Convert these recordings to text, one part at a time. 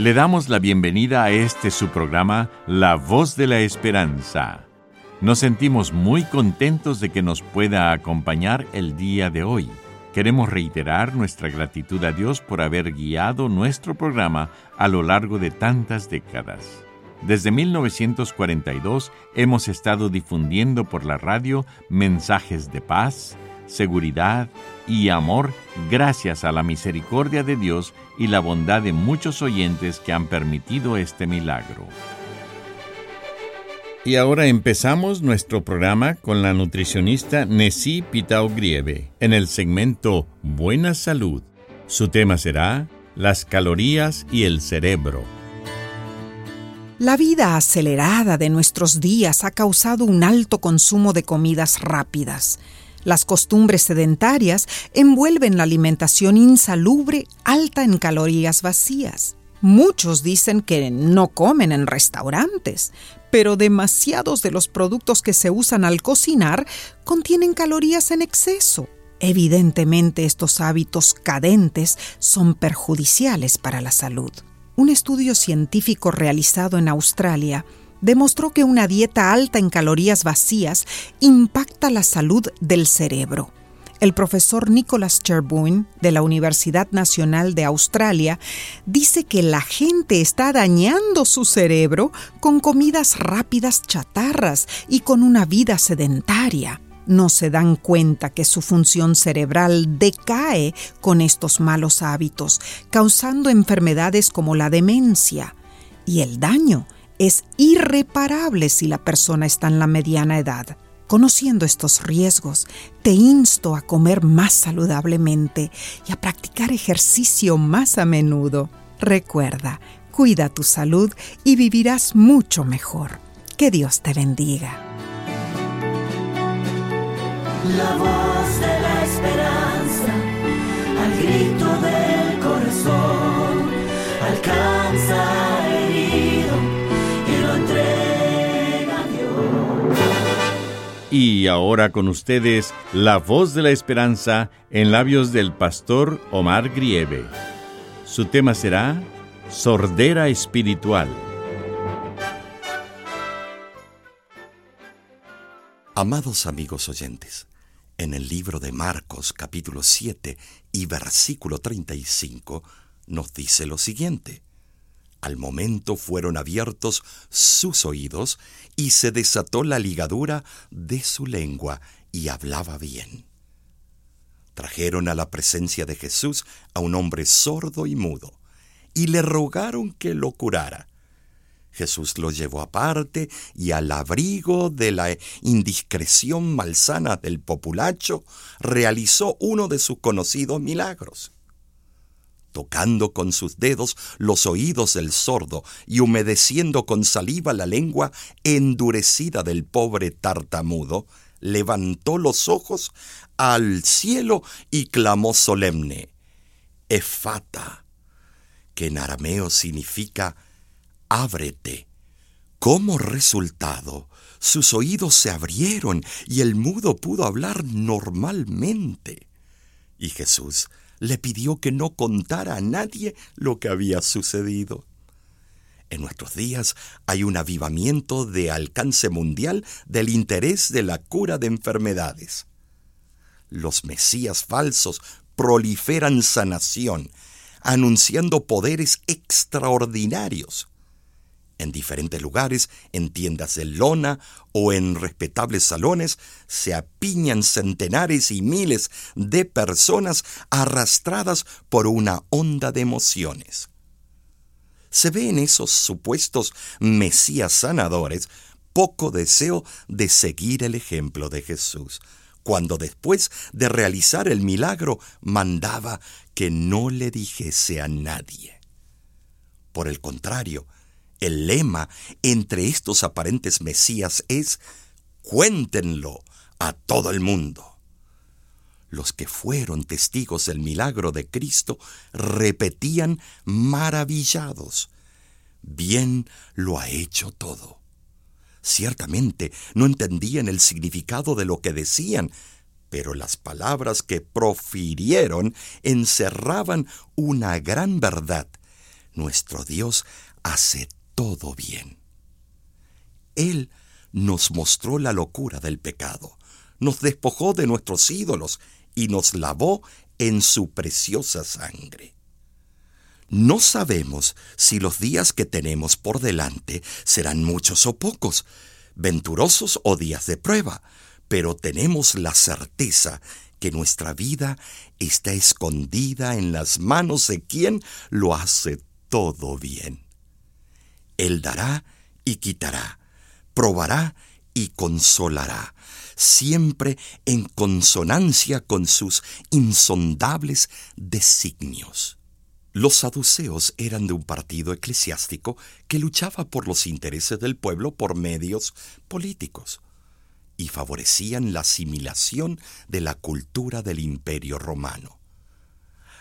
Le damos la bienvenida a este su programa La Voz de la Esperanza. Nos sentimos muy contentos de que nos pueda acompañar el día de hoy. Queremos reiterar nuestra gratitud a Dios por haber guiado nuestro programa a lo largo de tantas décadas. Desde 1942 hemos estado difundiendo por la radio mensajes de paz, seguridad y amor gracias a la misericordia de Dios y la bondad de muchos oyentes que han permitido este milagro. Y ahora empezamos nuestro programa con la nutricionista Nessie Pitao Grieve en el segmento Buena Salud. Su tema será las calorías y el cerebro. La vida acelerada de nuestros días ha causado un alto consumo de comidas rápidas las costumbres sedentarias envuelven la alimentación insalubre alta en calorías vacías. Muchos dicen que no comen en restaurantes, pero demasiados de los productos que se usan al cocinar contienen calorías en exceso. Evidentemente estos hábitos cadentes son perjudiciales para la salud. Un estudio científico realizado en Australia demostró que una dieta alta en calorías vacías impacta la salud del cerebro. El profesor Nicholas Cherbuin de la Universidad Nacional de Australia dice que la gente está dañando su cerebro con comidas rápidas chatarras y con una vida sedentaria. No se dan cuenta que su función cerebral decae con estos malos hábitos, causando enfermedades como la demencia. Y el daño es irreparable si la persona está en la mediana edad. Conociendo estos riesgos, te insto a comer más saludablemente y a practicar ejercicio más a menudo. Recuerda, cuida tu salud y vivirás mucho mejor. Que Dios te bendiga. La voz de la esperanza, al grito del corazón, alcanza Y ahora con ustedes, la voz de la esperanza en labios del pastor Omar Grieve. Su tema será Sordera Espiritual. Amados amigos oyentes, en el libro de Marcos capítulo 7 y versículo 35 nos dice lo siguiente. Al momento fueron abiertos sus oídos y se desató la ligadura de su lengua y hablaba bien. Trajeron a la presencia de Jesús a un hombre sordo y mudo y le rogaron que lo curara. Jesús lo llevó aparte y al abrigo de la indiscreción malsana del populacho realizó uno de sus conocidos milagros tocando con sus dedos los oídos del sordo y humedeciendo con saliva la lengua endurecida del pobre tartamudo, levantó los ojos al cielo y clamó solemne, Efata, que en arameo significa ábrete. Como resultado, sus oídos se abrieron y el mudo pudo hablar normalmente. Y Jesús le pidió que no contara a nadie lo que había sucedido. En nuestros días hay un avivamiento de alcance mundial del interés de la cura de enfermedades. Los mesías falsos proliferan sanación, anunciando poderes extraordinarios en diferentes lugares, en tiendas de lona o en respetables salones, se apiñan centenares y miles de personas arrastradas por una onda de emociones. Se ve en esos supuestos mesías sanadores poco deseo de seguir el ejemplo de Jesús, cuando después de realizar el milagro mandaba que no le dijese a nadie. Por el contrario, el lema entre estos aparentes mesías es cuéntenlo a todo el mundo. Los que fueron testigos del milagro de Cristo repetían maravillados, bien lo ha hecho todo. Ciertamente no entendían el significado de lo que decían, pero las palabras que profirieron encerraban una gran verdad. Nuestro Dios hace todo bien. Él nos mostró la locura del pecado, nos despojó de nuestros ídolos y nos lavó en su preciosa sangre. No sabemos si los días que tenemos por delante serán muchos o pocos, venturosos o días de prueba, pero tenemos la certeza que nuestra vida está escondida en las manos de quien lo hace todo bien. Él dará y quitará, probará y consolará, siempre en consonancia con sus insondables designios. Los saduceos eran de un partido eclesiástico que luchaba por los intereses del pueblo por medios políticos y favorecían la asimilación de la cultura del imperio romano.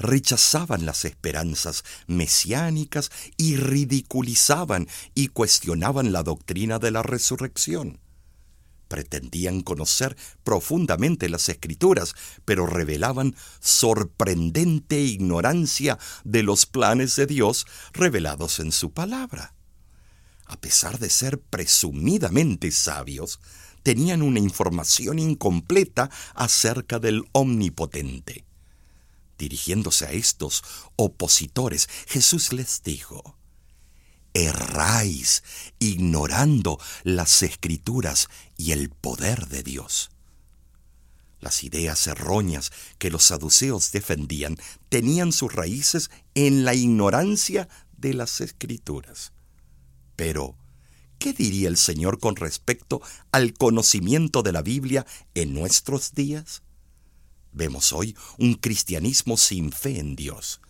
Rechazaban las esperanzas mesiánicas y ridiculizaban y cuestionaban la doctrina de la resurrección pretendían conocer profundamente las escrituras, pero revelaban sorprendente ignorancia de los planes de Dios revelados en su palabra. A pesar de ser presumidamente sabios, tenían una información incompleta acerca del Omnipotente. Dirigiéndose a estos opositores, Jesús les dijo, erráis ignorando las escrituras y el poder de Dios. Las ideas erróneas que los saduceos defendían tenían sus raíces en la ignorancia de las escrituras. Pero, ¿qué diría el Señor con respecto al conocimiento de la Biblia en nuestros días? Vemos hoy un cristianismo sin fe en Dios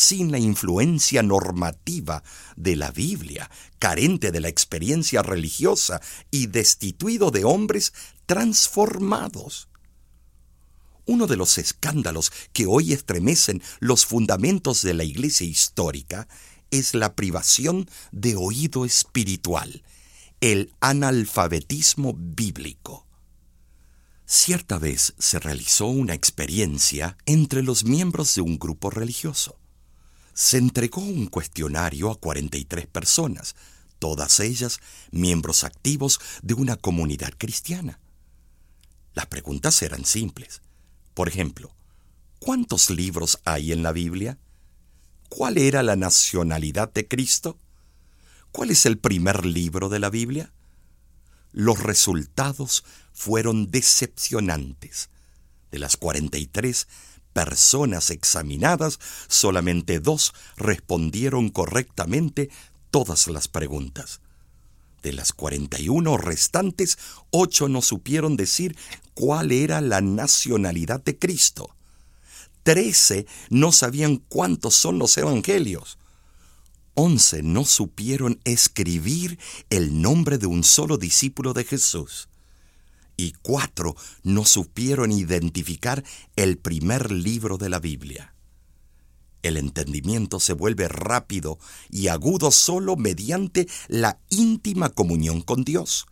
sin la influencia normativa de la Biblia, carente de la experiencia religiosa y destituido de hombres transformados. Uno de los escándalos que hoy estremecen los fundamentos de la Iglesia histórica es la privación de oído espiritual, el analfabetismo bíblico. Cierta vez se realizó una experiencia entre los miembros de un grupo religioso se entregó un cuestionario a 43 personas, todas ellas miembros activos de una comunidad cristiana. Las preguntas eran simples. Por ejemplo, ¿cuántos libros hay en la Biblia? ¿Cuál era la nacionalidad de Cristo? ¿Cuál es el primer libro de la Biblia? Los resultados fueron decepcionantes. De las 43, personas examinadas, solamente dos respondieron correctamente todas las preguntas. De las 41 restantes, ocho no supieron decir cuál era la nacionalidad de Cristo. Trece no sabían cuántos son los evangelios. Once no supieron escribir el nombre de un solo discípulo de Jesús y cuatro no supieron identificar el primer libro de la Biblia. El entendimiento se vuelve rápido y agudo solo mediante la íntima comunión con Dios.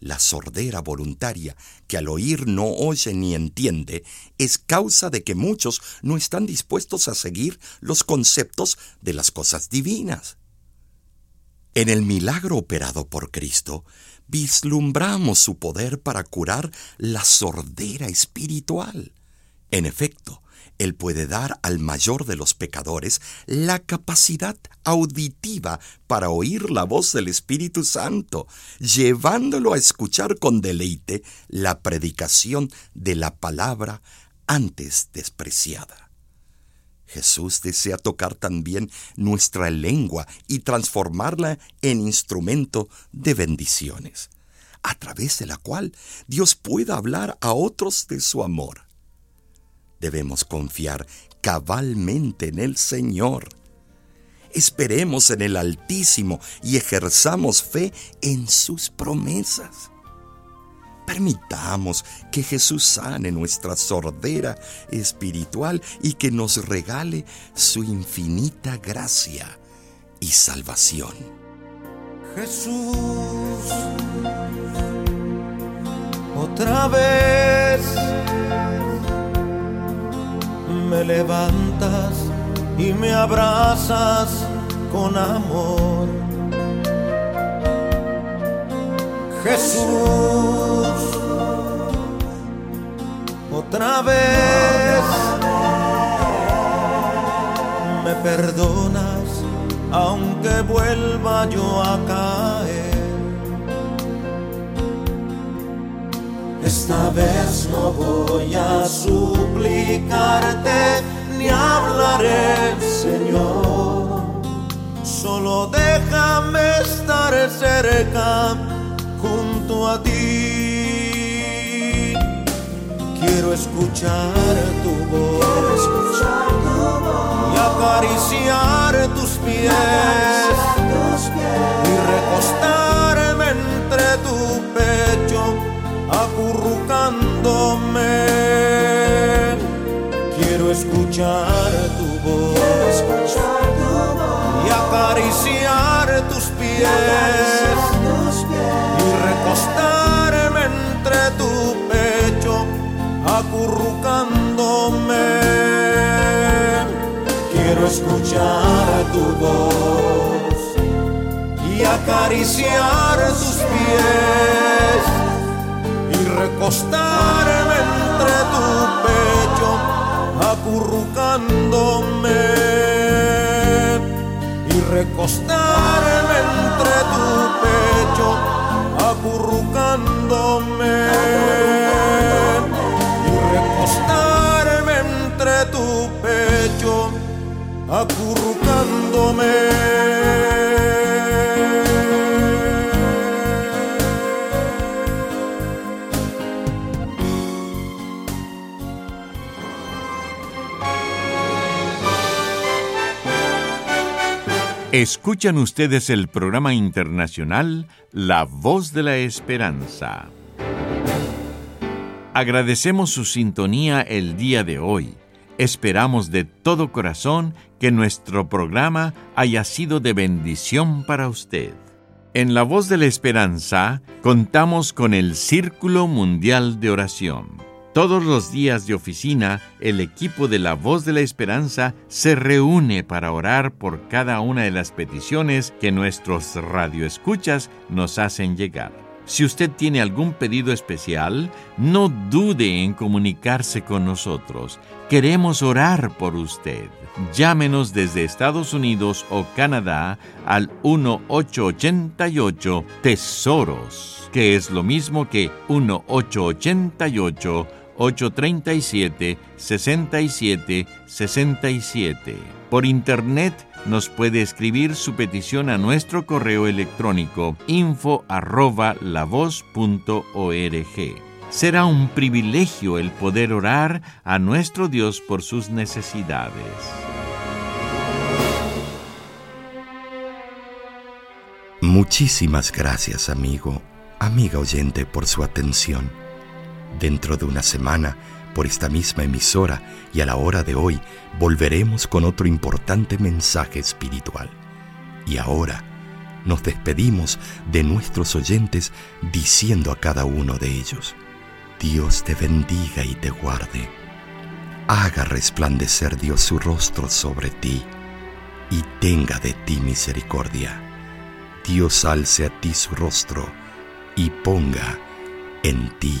La sordera voluntaria, que al oír no oye ni entiende, es causa de que muchos no están dispuestos a seguir los conceptos de las cosas divinas. En el milagro operado por Cristo, vislumbramos su poder para curar la sordera espiritual. En efecto, Él puede dar al mayor de los pecadores la capacidad auditiva para oír la voz del Espíritu Santo, llevándolo a escuchar con deleite la predicación de la palabra antes despreciada. Jesús desea tocar también nuestra lengua y transformarla en instrumento de bendiciones. a través de la cual Dios pueda hablar a otros de su amor. Debemos confiar cabalmente en el Señor. Esperemos en el Altísimo y ejerzamos fe en sus promesas. Permitamos que Jesús sane nuestra sordera espiritual y que nos regale su infinita gracia y salvación. Jesús, otra vez me levantas y me abrazas con amor. Jesús, otra vez me perdonas aunque vuelva yo a caer. Esta vez no voy a suplicarte ni hablaré, Señor. Solo déjame estar cerca junto a ti. Quiero escuchar tu voz, y acariciar tus pies, y recostarme Quiero escuchar tu voz, y acariciar tus pies y recostarme entre tu pecho, acurrucándome. Quiero escuchar tu voz y acariciar tus pies y recostarme acurrucándome y recostarme entre tu pecho, acurrucándome y recostarme entre tu pecho, acurrucándome. Escuchan ustedes el programa internacional La Voz de la Esperanza. Agradecemos su sintonía el día de hoy. Esperamos de todo corazón que nuestro programa haya sido de bendición para usted. En La Voz de la Esperanza contamos con el Círculo Mundial de Oración. Todos los días de oficina, el equipo de La Voz de la Esperanza se reúne para orar por cada una de las peticiones que nuestros radioescuchas nos hacen llegar. Si usted tiene algún pedido especial, no dude en comunicarse con nosotros. Queremos orar por usted. Llámenos desde Estados Unidos o Canadá al 1888 Tesoros, que es lo mismo que 1888 837-6767. Por internet nos puede escribir su petición a nuestro correo electrónico info arroba la voz punto org. Será un privilegio el poder orar a nuestro Dios por sus necesidades. Muchísimas gracias, amigo, amiga oyente, por su atención. Dentro de una semana, por esta misma emisora y a la hora de hoy, volveremos con otro importante mensaje espiritual. Y ahora nos despedimos de nuestros oyentes diciendo a cada uno de ellos, Dios te bendiga y te guarde. Haga resplandecer Dios su rostro sobre ti y tenga de ti misericordia. Dios alce a ti su rostro y ponga en ti